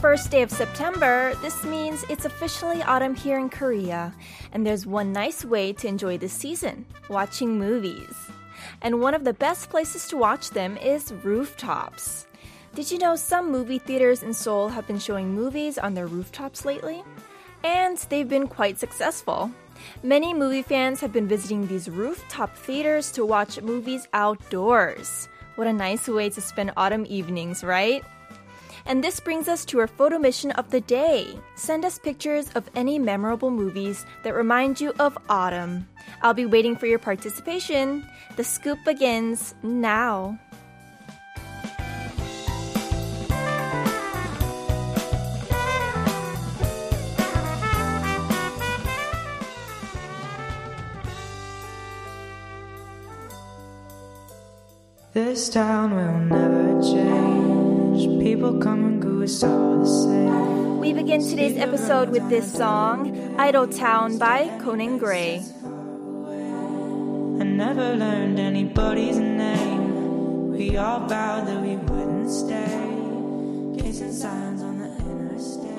First day of September. This means it's officially autumn here in Korea. And there's one nice way to enjoy the season watching movies. And one of the best places to watch them is rooftops. Did you know some movie theaters in Seoul have been showing movies on their rooftops lately? And they've been quite successful. Many movie fans have been visiting these rooftop theaters to watch movies outdoors. What a nice way to spend autumn evenings, right? And this brings us to our photo mission of the day. Send us pictures of any memorable movies that remind you of autumn. I'll be waiting for your participation. The scoop begins now. This town will never change. People come and go, it's all the same. We begin today's episode with this song, Idle Town by Conan Gray. I never learned anybody's name. We all vowed that we wouldn't stay. Kissing signs on the interstate.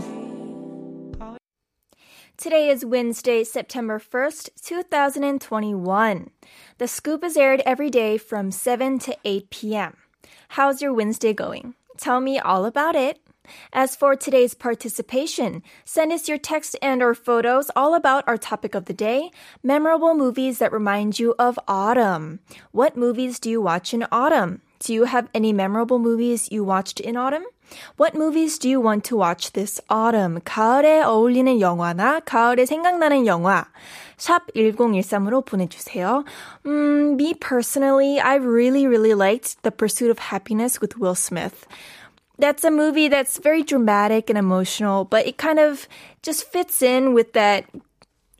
Today is Wednesday, September 1st, 2021. The scoop is aired every day from 7 to 8 p.m. How's your Wednesday going? Tell me all about it. As for today's participation, send us your text and or photos all about our topic of the day, memorable movies that remind you of autumn. What movies do you watch in autumn? Do you have any memorable movies you watched in autumn? What movies do you want to watch this autumn? 가을에 어울리는 영화나 가을에 생각나는 영화. 샵 1013으로 보내주세요. Mm, me personally, I really, really liked The Pursuit of Happiness with Will Smith. That's a movie that's very dramatic and emotional, but it kind of just fits in with that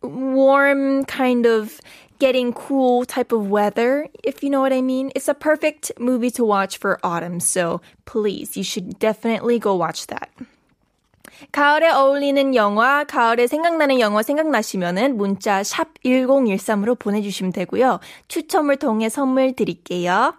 warm kind of getting cool type of weather, if you know what I mean. It's a perfect movie to watch for autumn, so please, you should definitely go watch that. 가을에 어울리는 영화, 가을에 생각나는 영화 생각나시면은 문자 샵 1013으로 보내주시면 되고요. 추첨을 통해 선물 드릴게요.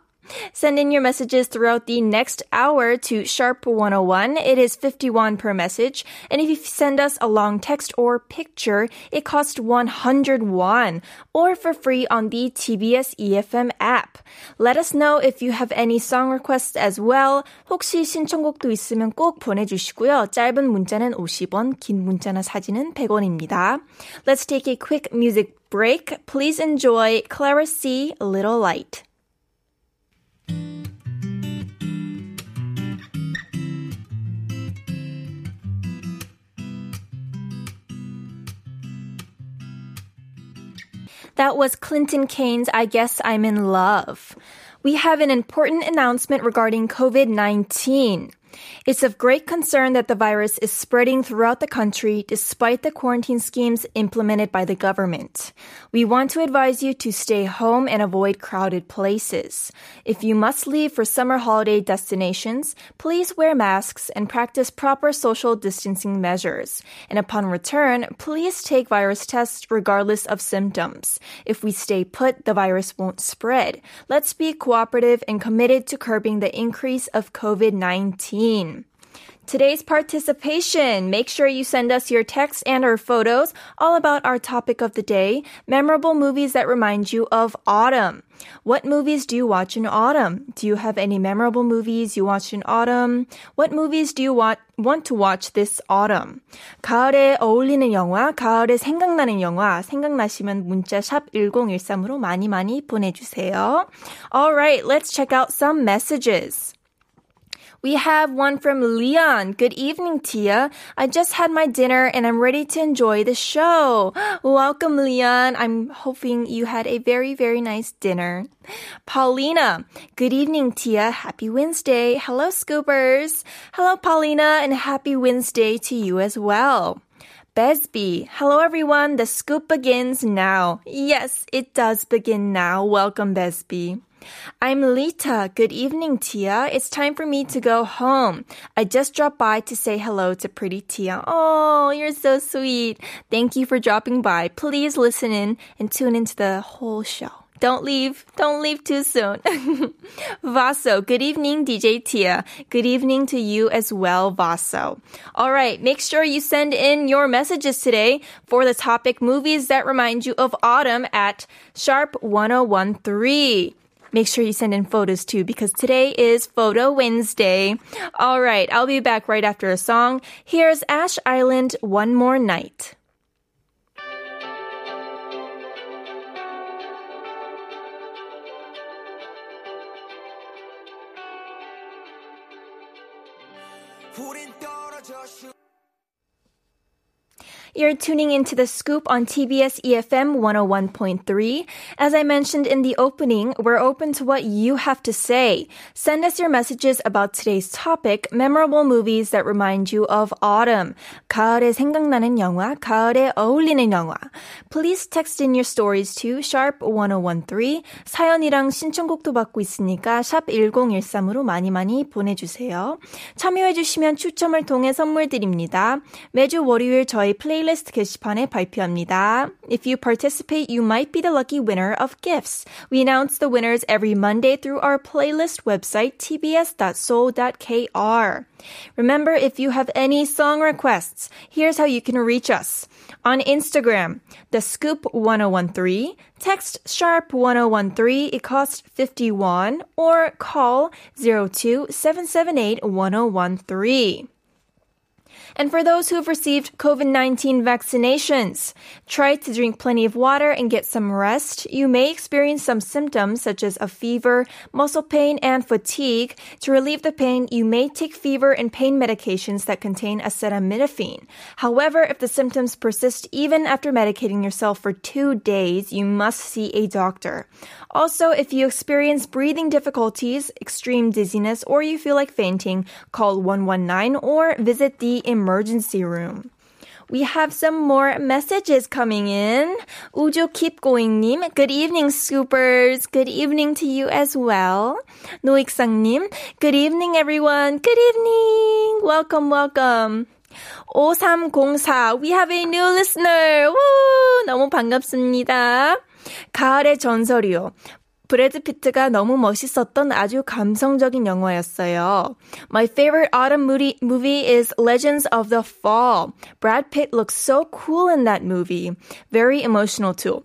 Send in your messages throughout the next hour to Sharp 101. It is 51 per message. And if you send us a long text or picture, it costs 100 won or for free on the TBS EFM app. Let us know if you have any song requests as well. 혹시 신청곡도 있으면 꼭 보내주시고요. 짧은 문자는 50원, 긴 문자나 사진은 100원입니다. Let's take a quick music break. Please enjoy Clara C. Little Light. That was Clinton Kane's I Guess I'm in Love. We have an important announcement regarding COVID 19. It's of great concern that the virus is spreading throughout the country despite the quarantine schemes implemented by the government. We want to advise you to stay home and avoid crowded places. If you must leave for summer holiday destinations, please wear masks and practice proper social distancing measures. And upon return, please take virus tests regardless of symptoms. If we stay put, the virus won't spread. Let's be cooperative and committed to curbing the increase of COVID 19 Today's participation. Make sure you send us your text and or photos all about our topic of the day, memorable movies that remind you of autumn. What movies do you watch in autumn? Do you have any memorable movies you watched in autumn? What movies do you want, want to watch this autumn? 가을에 어울리는 영화, 가을에 생각나는 영화, 생각나시면 문자 샵 1013으로 많이 많이 보내주세요. Alright, let's check out some messages. We have one from Leon. Good evening, Tia. I just had my dinner and I'm ready to enjoy the show. Welcome, Leon. I'm hoping you had a very, very nice dinner. Paulina. Good evening, Tia. Happy Wednesday. Hello, Scoopers. Hello, Paulina, and happy Wednesday to you as well. Besby. Hello everyone. The scoop begins now. Yes, it does begin now. Welcome, Besby. I'm Lita. Good evening, Tia. It's time for me to go home. I just dropped by to say hello to pretty Tia. Oh, you're so sweet. Thank you for dropping by. Please listen in and tune into the whole show. Don't leave. Don't leave too soon. Vaso, good evening, DJ Tia. Good evening to you as well, Vaso. All right, make sure you send in your messages today for the topic movies that remind you of autumn at sharp 1013. Make sure you send in photos too because today is Photo Wednesday. All right, I'll be back right after a song. Here's Ash Island One More Night. You're tuning into the scoop on TBS EFM 101.3. As I mentioned in the opening, we're open to what you have to say. Send us your messages about today's topic, memorable movies that remind you of autumn. 가을에 생각나는 영화, 가을에 어울리는 영화. Please text in your stories to sharp 1013. 사연이랑 신청곡도 받고 있으니까 샵 1013으로 많이 많이 보내주세요. 참여해주시면 추첨을 통해 선물 드립니다. 매주 월요일 저희 플레이 플레이리스트 게시판에 발표합니다. If you participate, you might be the lucky winner of gifts. We announce the winners every Monday through our playlist website tbs.seoul.kr. Remember, if you have any song requests, here's how you can reach us. On Instagram, the scoop 1013, text sharp 1013, it costs 51, or call 02 1013. And for those who have received COVID-19 vaccinations, try to drink plenty of water and get some rest. You may experience some symptoms such as a fever, muscle pain, and fatigue. To relieve the pain, you may take fever and pain medications that contain acetaminophen. However, if the symptoms persist even after medicating yourself for two days, you must see a doctor. Also, if you experience breathing difficulties, extreme dizziness, or you feel like fainting, call 119 or visit the emergency emergency room. We have some more messages coming in. 우주 keep going, Nim. good evening, Scoopers. Good evening to you as well. 노익상님, good evening, everyone. Good evening. Welcome, welcome. 5304, we have a new listener. Woo! 너무 반갑습니다. 가을의 전설이요. 브래드 피트가 너무 멋있었던 아주 감성적인 영화였어요. My favorite autumn movie, is Legends of the Fall. Brad Pitt looks so cool in that movie. Very emotional too.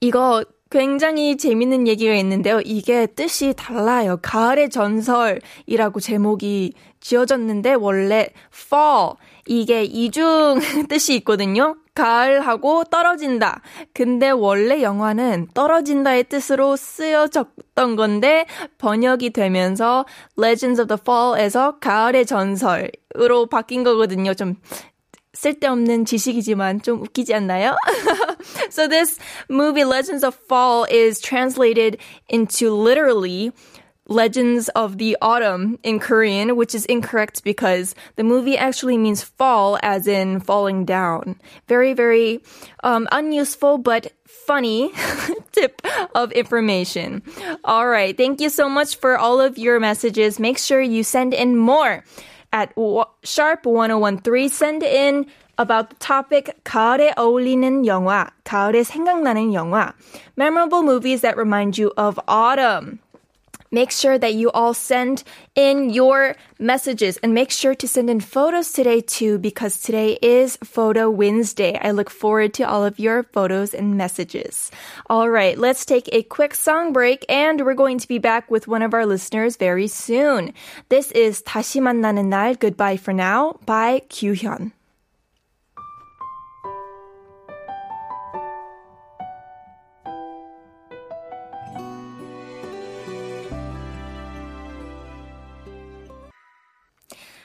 이거 굉장히 재밌는 얘기가 있는데요. 이게 뜻이 달라요. 가을의 전설이라고 제목이 지어졌는데 원래 fall 이게 이중 뜻이 있거든요. 가을하고 떨어진다. 근데 원래 영화는 떨어진다의 뜻으로 쓰여졌던 건데 번역이 되면서 Legends of the Fall에서 가을의 전설으로 바뀐 거거든요. 좀 쓸데없는 지식이지만 좀 웃기지 않나요? so this movie Legends of Fall is translated into literally Legends of the Autumn in Korean, which is incorrect because the movie actually means fall as in falling down. Very, very um, unuseful but funny tip of information. All right. Thank you so much for all of your messages. Make sure you send in more at sharp 1013. Send in about the topic 가을에 어울리는 영화, 가을에 생각나는 영화. Memorable movies that remind you of autumn. Make sure that you all send in your messages and make sure to send in photos today too because today is Photo Wednesday. I look forward to all of your photos and messages. All right, let's take a quick song break and we're going to be back with one of our listeners very soon. This is 다시 만나는 날 Goodbye for Now by Kyuhyun.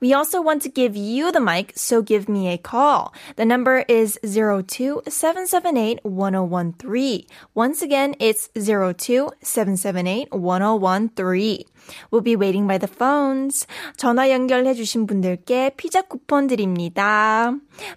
We also want to give you the mic, so give me a call. The number is 02-778-1013. Once again, it's 02-778-1013. We'll be waiting by the phones. 전화 연결해 주신 분들께 피자 쿠폰 드립니다.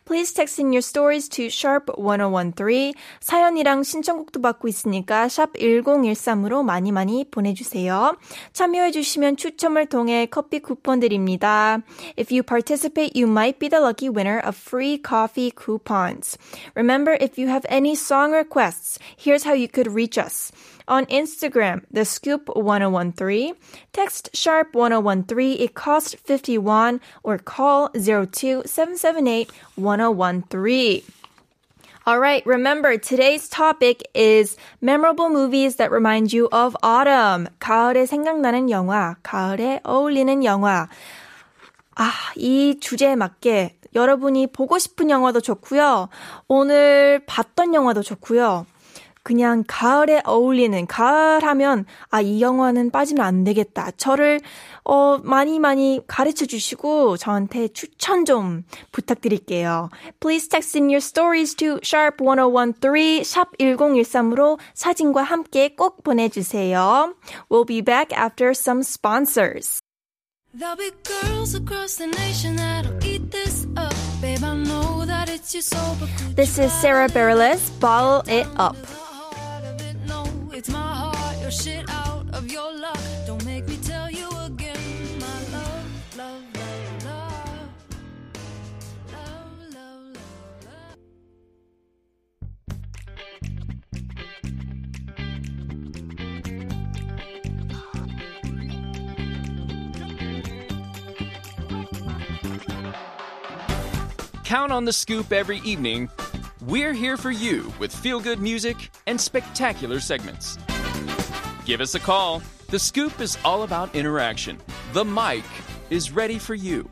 Please text in your stories to sharp 1013. 사연이랑 신청곡도 받고 있으니까 샵 1013으로 많이 많이 보내주세요. 참여해 주시면 추첨을 통해 커피 쿠폰 드립니다. If you participate, you might be the lucky winner of free coffee coupons. Remember, if you have any song requests, here's how you could reach us. On Instagram, the scoop 1013. Text sharp 1013. It costs 51 or call 02 778 1013. All right, remember today's topic is memorable movies that remind you of autumn. 가을에 생각나는 영화, 가을에 어울리는 영화. 아, 이 주제에 맞게 여러분이 보고 싶은 영화도 좋고요. 오늘 봤던 영화도 좋고요. 그냥 가을에 어울리는 가을 하면 아 이 영화는 빠지면 안 되겠다. 저를 어 많이 많이 가르쳐 주시고 저한테 추천 좀 부탁드릴게요. Please text in your stories to sharp 1013 샵 1013으로 사진과 함께 꼭 보내 주세요. We'll be back after some sponsors. There'll be girls across the nation that'll eat this up. Babe, I know that it's your soul, but This is Sarah Bareilles, Bottle It Up. It's my heart. Your shit out of your luck. Don't make me tell you again, my love, love. Count on the scoop every evening. We're here for you with feel good music and spectacular segments. Give us a call. The scoop is all about interaction. The mic is ready for you.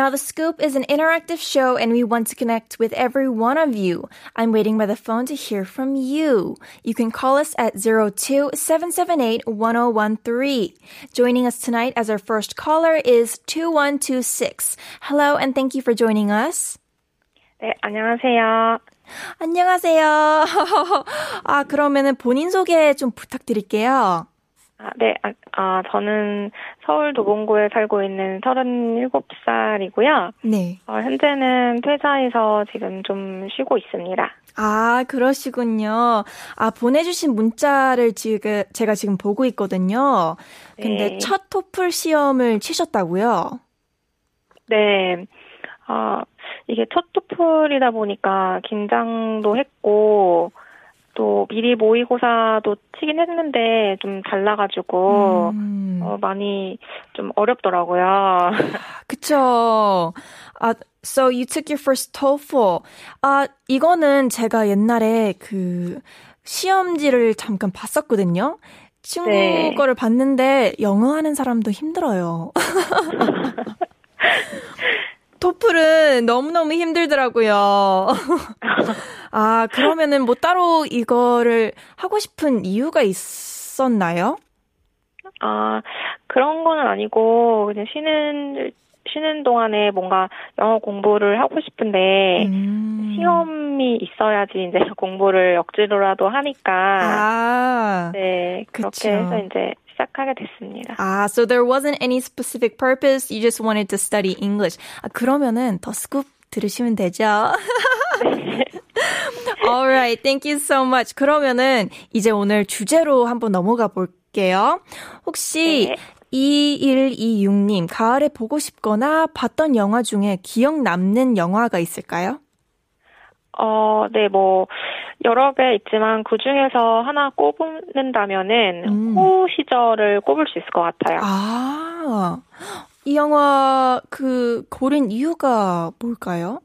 Now, The Scoop is an interactive show and we want to connect with every one of you. I'm waiting by the phone to hear from you. You can call us at 02-778-1013. Joining us tonight as our first caller is 2126. Hello and thank you for joining us. 네, 안녕하세요. 안녕하세요. 아, 그러면은 본인 소개 좀 부탁드릴게요. 아, 네, 아, 아, 저는 서울 도봉구에 살고 있는 37살이고요. 네. 어, 현재는 퇴사해서 지금 좀 쉬고 있습니다. 아, 그러시군요. 아, 보내주신 문자를 지금, 제가 지금 보고 있거든요. 근데 네. 첫 토플 시험을 치셨다고요? 네, 어, 이게 첫 토플이다 보니까 긴장도 했고, 또 미리 모의고사도 치긴 했는데 좀 달라가지고, 음, 어, 많이 좀 어렵더라고요. 그쵸. 아, so you took your first TOEFL. 아, 이거는 제가 옛날에 그 시험지를 잠깐 봤었거든요. 친구 네. 거를 봤는데 영어 하는 사람도 힘들어요. 토플은 너무너무 힘들더라고요. 아, 그러면은 뭐 따로 이거를 하고 싶은 이유가 있었나요? 아, 그런 거는 아니고, 그냥 쉬는, 쉬는 동안에 뭔가 영어 공부를 하고 싶은데, 음. 시험이 있어야지 이제 공부를 억지로라도 하니까, 아. 네, 그쵸. 그렇게 해서 이제 시작하게 됐습니다. 아, so there wasn't any specific purpose. You just wanted to study English. 아, 그러면은 더 스쿱 들으시면 되죠. Alright, thank you so much. 그러면은 이제 오늘 주제로 한번 넘어가 볼게요. 혹시 네. 2126님, 가을에 보고 싶거나 봤던 영화 중에 기억 남는 영화가 있을까요? 어, 네, 뭐, 여러 개 있지만 그 중에서 하나 꼽는다면은 음. 호 시절을 꼽을 수 있을 것 같아요. 아, 이 영화 그 고른 이유가 뭘까요?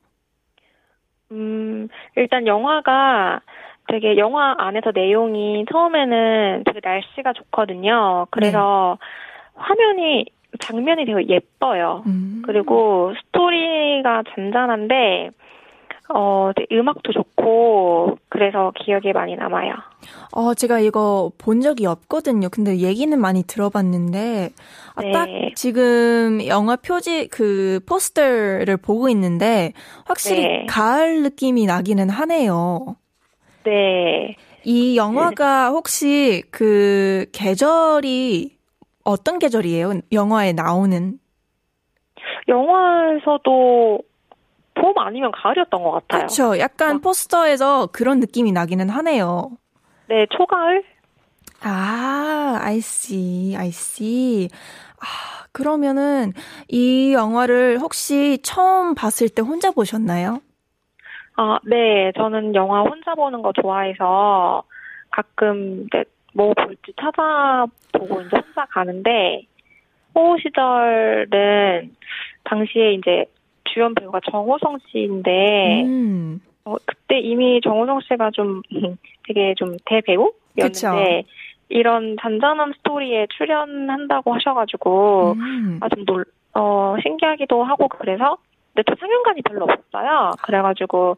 음, 일단 영화가 되게 영화 안에서 내용이 처음에는 되게 날씨가 좋거든요. 그래서 화면이, 장면이 되게 예뻐요. 음. 그리고 스토리가 잔잔한데, 어, 되게 음악도 좋고, 그래서 기억에 많이 남아요. 어, 제가 이거 본 적이 없거든요. 근데 얘기는 많이 들어봤는데, 아, 네. 딱 지금 영화 표지, 그, 포스터를 보고 있는데, 확실히 네. 가을 느낌이 나기는 하네요. 네. 이 영화가 혹시 그 계절이 어떤 계절이에요? 영화에 나오는. 영화에서도 봄 아니면 가을이었던 것 같아요. 그렇죠. 약간 어. 포스터에서 그런 느낌이 나기는 하네요. 네, 초가을? 아, I see, I see. 아, 그러면은 이 영화를 혹시 처음 봤을 때 혼자 보셨나요? 아, 네. 저는 영화 혼자 보는 거 좋아해서 가끔 이제 뭐 볼지 찾아보고 이제 혼자 가는데 호우 시절은 당시에 이제 주연 배우가 정호성 씨인데 음, 어, 그때 이미 정호성 씨가 좀 되게 좀 대배우였는데 그쵸. 이런 잔잔한 스토리에 출연한다고 하셔가지고 음. 아, 좀 놀, 어, 신기하기도 하고 그래서, 근데 또 상영관이 별로 없었어요. 그래가지고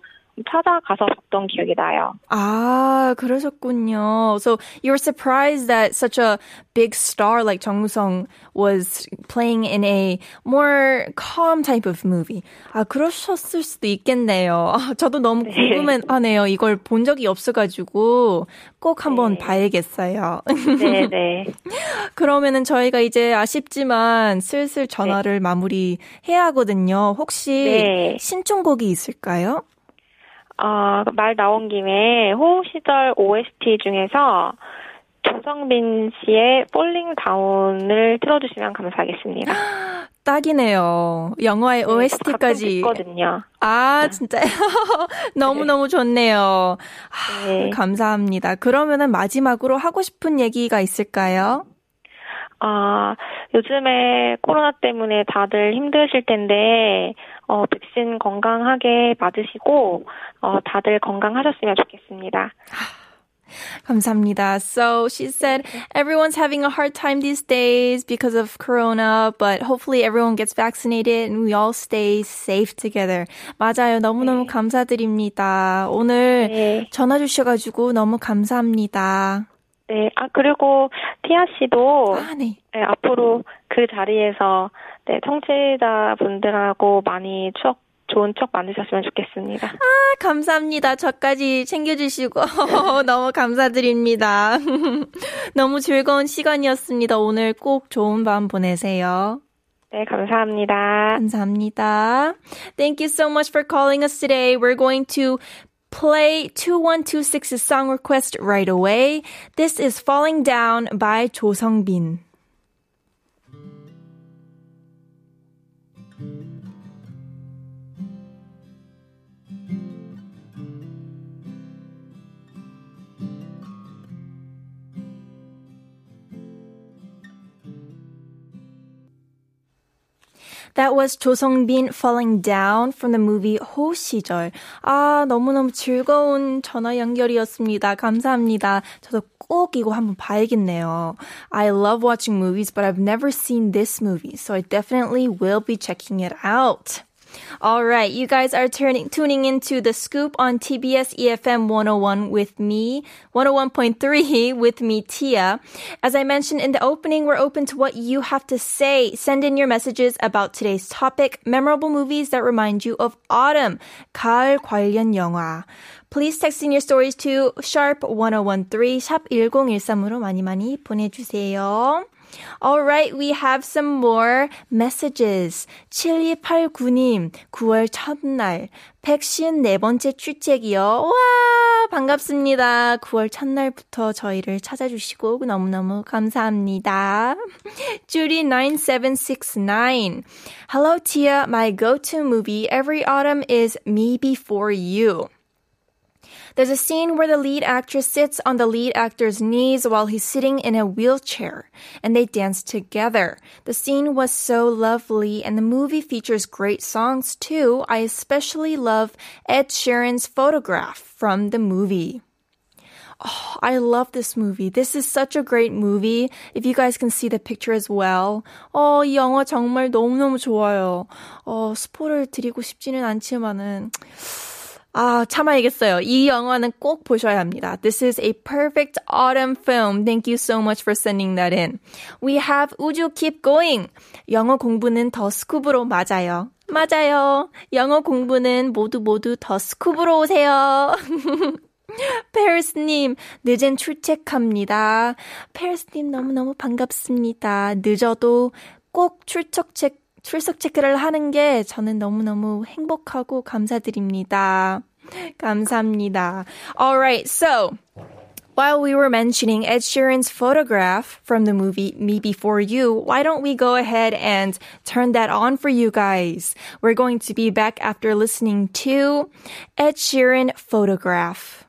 찾아가서 봤던 기억이 나요. 아, 그러셨군요. So you were surprised that such a big star like Jung Sung was playing in a more calm type of movie. 아, 그러셨을 수도 있겠네요. 아, 저도 너무 네. 궁금하네요. 이걸 본 적이 없어가지고 꼭 한번 네. 봐야겠어요. 네 네. 그러면은 저희가 이제 아쉽지만 슬슬 전화를 마무리해야 하거든요. 혹시 네. 신청곡이 있을까요? 아, 말 나온 김에 호우 시절 OST 중에서 조성빈 씨의 폴링 다운을 틀어주시면 감사하겠습니다. 딱이네요. 영화의 네, OST까지. 가끔 듣거든요. 아, 진짜. 너무너무 좋네요. 아, 네. 감사합니다. 그러면은 마지막으로 하고 싶은 얘기가 있을까요? 아, 요즘에 코로나 때문에 다들 힘드실 텐데, 어, 백신 건강하게 맞으시고, 어, 다들 건강하셨으면 좋겠습니다. 감사합니다. So she said everyone's having a hard time these days because of corona, but hopefully everyone gets vaccinated and we all stay safe together. 맞아요. 너무너무 감사드립니다. 오늘 네. 전화 주셔가지고 너무 감사합니다. 네, 아, 그리고 티아 씨도, 아, 네. 네, 앞으로 그 자리에서, 네, 청취자분들하고 많이 추억, 좋은 추억 만드셨으면 좋겠습니다. 아, 감사합니다. 저까지 챙겨주시고 너무 감사드립니다. 너무 즐거운 시간이었습니다. 오늘 꼭 좋은 밤 보내세요. 네, 감사합니다. 감사합니다. Thank you so much for calling us today. We're going to play 2126's song request right away. This is Falling Down by Sung-bin. That was 조 성빈 Falling Down from the movie 호 시절. 아, 너무너무 즐거운 전화 연결이었습니다. 감사합니다. 저도 꼭 이거 한번 봐야겠네요. I love watching movies, but I've never seen this movie, so I definitely will be checking it out. All right, you guys are turning tuning into the scoop on TBS EFM 101 with me, 101.3 with me, Tia. As I mentioned in the opening, we're open to what you have to say. Send in your messages about today's topic, memorable movies that remind you of autumn, 가을 관련 영화. Please text in your stories to sharp 1013, 샵 1013으로 많이 많이 보내주세요. All right, we have some more messages. 7289님, 9월 첫날, 154번째 출첵이요. 와, 반갑습니다. 9월 첫날부터 저희를 찾아주시고 너무너무 감사합니다. Judy9769. Hello, Tia. My go-to movie every autumn is Me Before You. There's a scene where the lead actress sits on the lead actor's knees while he's sitting in a wheelchair and they dance together. The scene was so lovely and the movie features great songs too. I especially love Ed Sheeran's photograph from the movie. Oh, I love this movie. This is such a great movie. If you guys can see the picture as well. 어, 이 영화 정말 너무너무 좋아요. 어, 스포를 드리고 싶지는 않지만은, 아, 참아야겠어요. 이 영화는 꼭 보셔야 합니다. This is a perfect autumn film. Thank you so much for sending that in. We have 우주 keep going. 영어 공부는 더 스쿱으로 맞아요. 맞아요. 영어 공부는 모두 모두 더 스쿱으로 오세요. 페리스님, 늦은 출첵합니다. 페리스님 너무너무 반갑습니다. 늦어도 꼭체 출석 체크를 하는 게 저는 너무너무 행복하고 감사드립니다. 감사합니다. Alright, so. While we were mentioning Ed Sheeran's photograph from the movie Me Before You, why don't we go ahead and turn that on for you guys? We're going to be back after listening to Ed Sheeran photograph.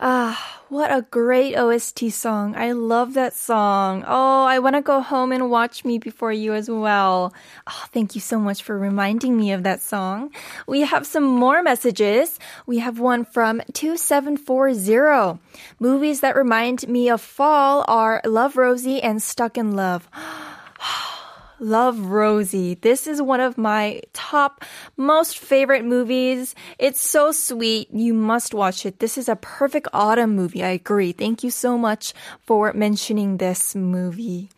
Ah, what a great OST song. I love that song. Oh, I want to go home and watch Me Before You as well. Oh, thank you so much for reminding me of that song. We have some more messages. We have one from 2740. Movies that remind me of fall are Love Rosie and Stuck in Love Love Rosie. This is one of my top most favorite movies. It's so sweet. You must watch it. This is a perfect autumn movie. I agree. Thank you so much for mentioning this movie.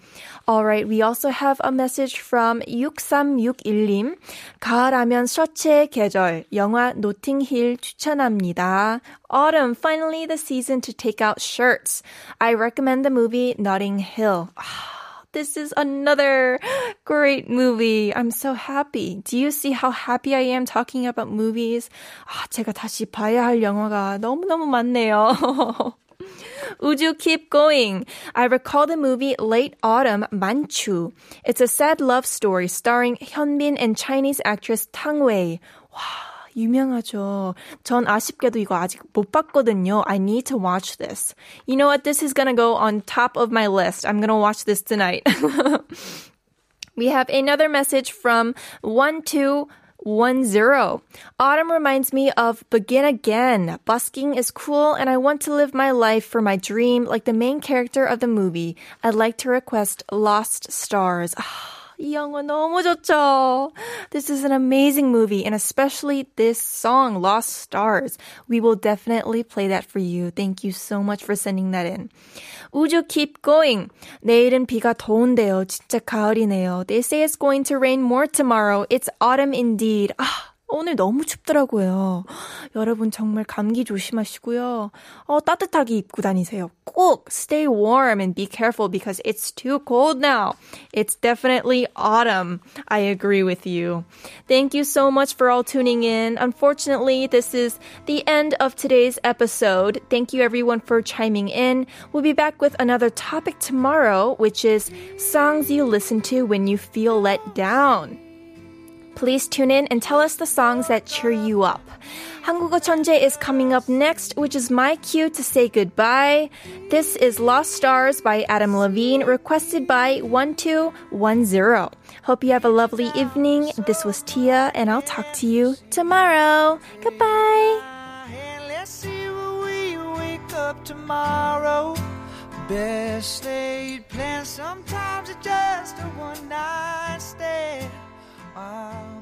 All right, we also have a message from 6361님. 가을하면 셔츠의 계절, 영화 노팅힐 추천합니다. Autumn, finally the season to take out shirts. I recommend the movie Notting Hill. This is another great movie. I'm so happy. Do you see how happy I am talking about movies? 아, 제가 다시 봐야 할 영화가 너무너무 많네요. Uju keep going. I recall the movie Late Autumn Manchu. It's a sad love story starring Hyunbin and Chinese actress Tang Wei. 와, 유명하죠. 전 아쉽게도 이거 아직 못 봤거든요. I need to watch this. You know what? This is gonna go on top of my list. I'm gonna watch this tonight. we have another message from 1210. Autumn reminds me of Begin Again. Busking is cool and I want to live my life for my dream like the main character of the movie. I'd like to request Lost Stars. 이 영화 너무 좋죠. This is an amazing movie and especially this song, Lost Stars. We will definitely play that for you. Thank you so much for sending that in. 우주 keep going. 내일은 비가 더운데요. 진짜 가을이네요. They say it's going to rain more tomorrow. It's autumn indeed. 아, 오늘 너무 춥더라고요. 여러분 정말 감기 조심하시고요. 어, 따뜻하게 입고 다니세요. 꼭 stay warm and be careful because it's too cold now. It's definitely autumn. I agree with you. Thank you so much for all tuning in. Unfortunately, this is the end of today's episode. Thank you everyone for chiming in. We'll be back with another topic tomorrow, which is songs you listen to when you feel let down. Please tune in and tell us the songs that cheer you up. 한국어 천재 is coming up next, which is my cue to say goodbye. This is Lost Stars by Adam Levine, requested by 1210. Hope you have a lovely evening. This was Tia, and I'll talk to you tomorrow. Goodbye. And let's see what we wake up tomorrow. Best laid plans, sometimes it's just a one night stand. while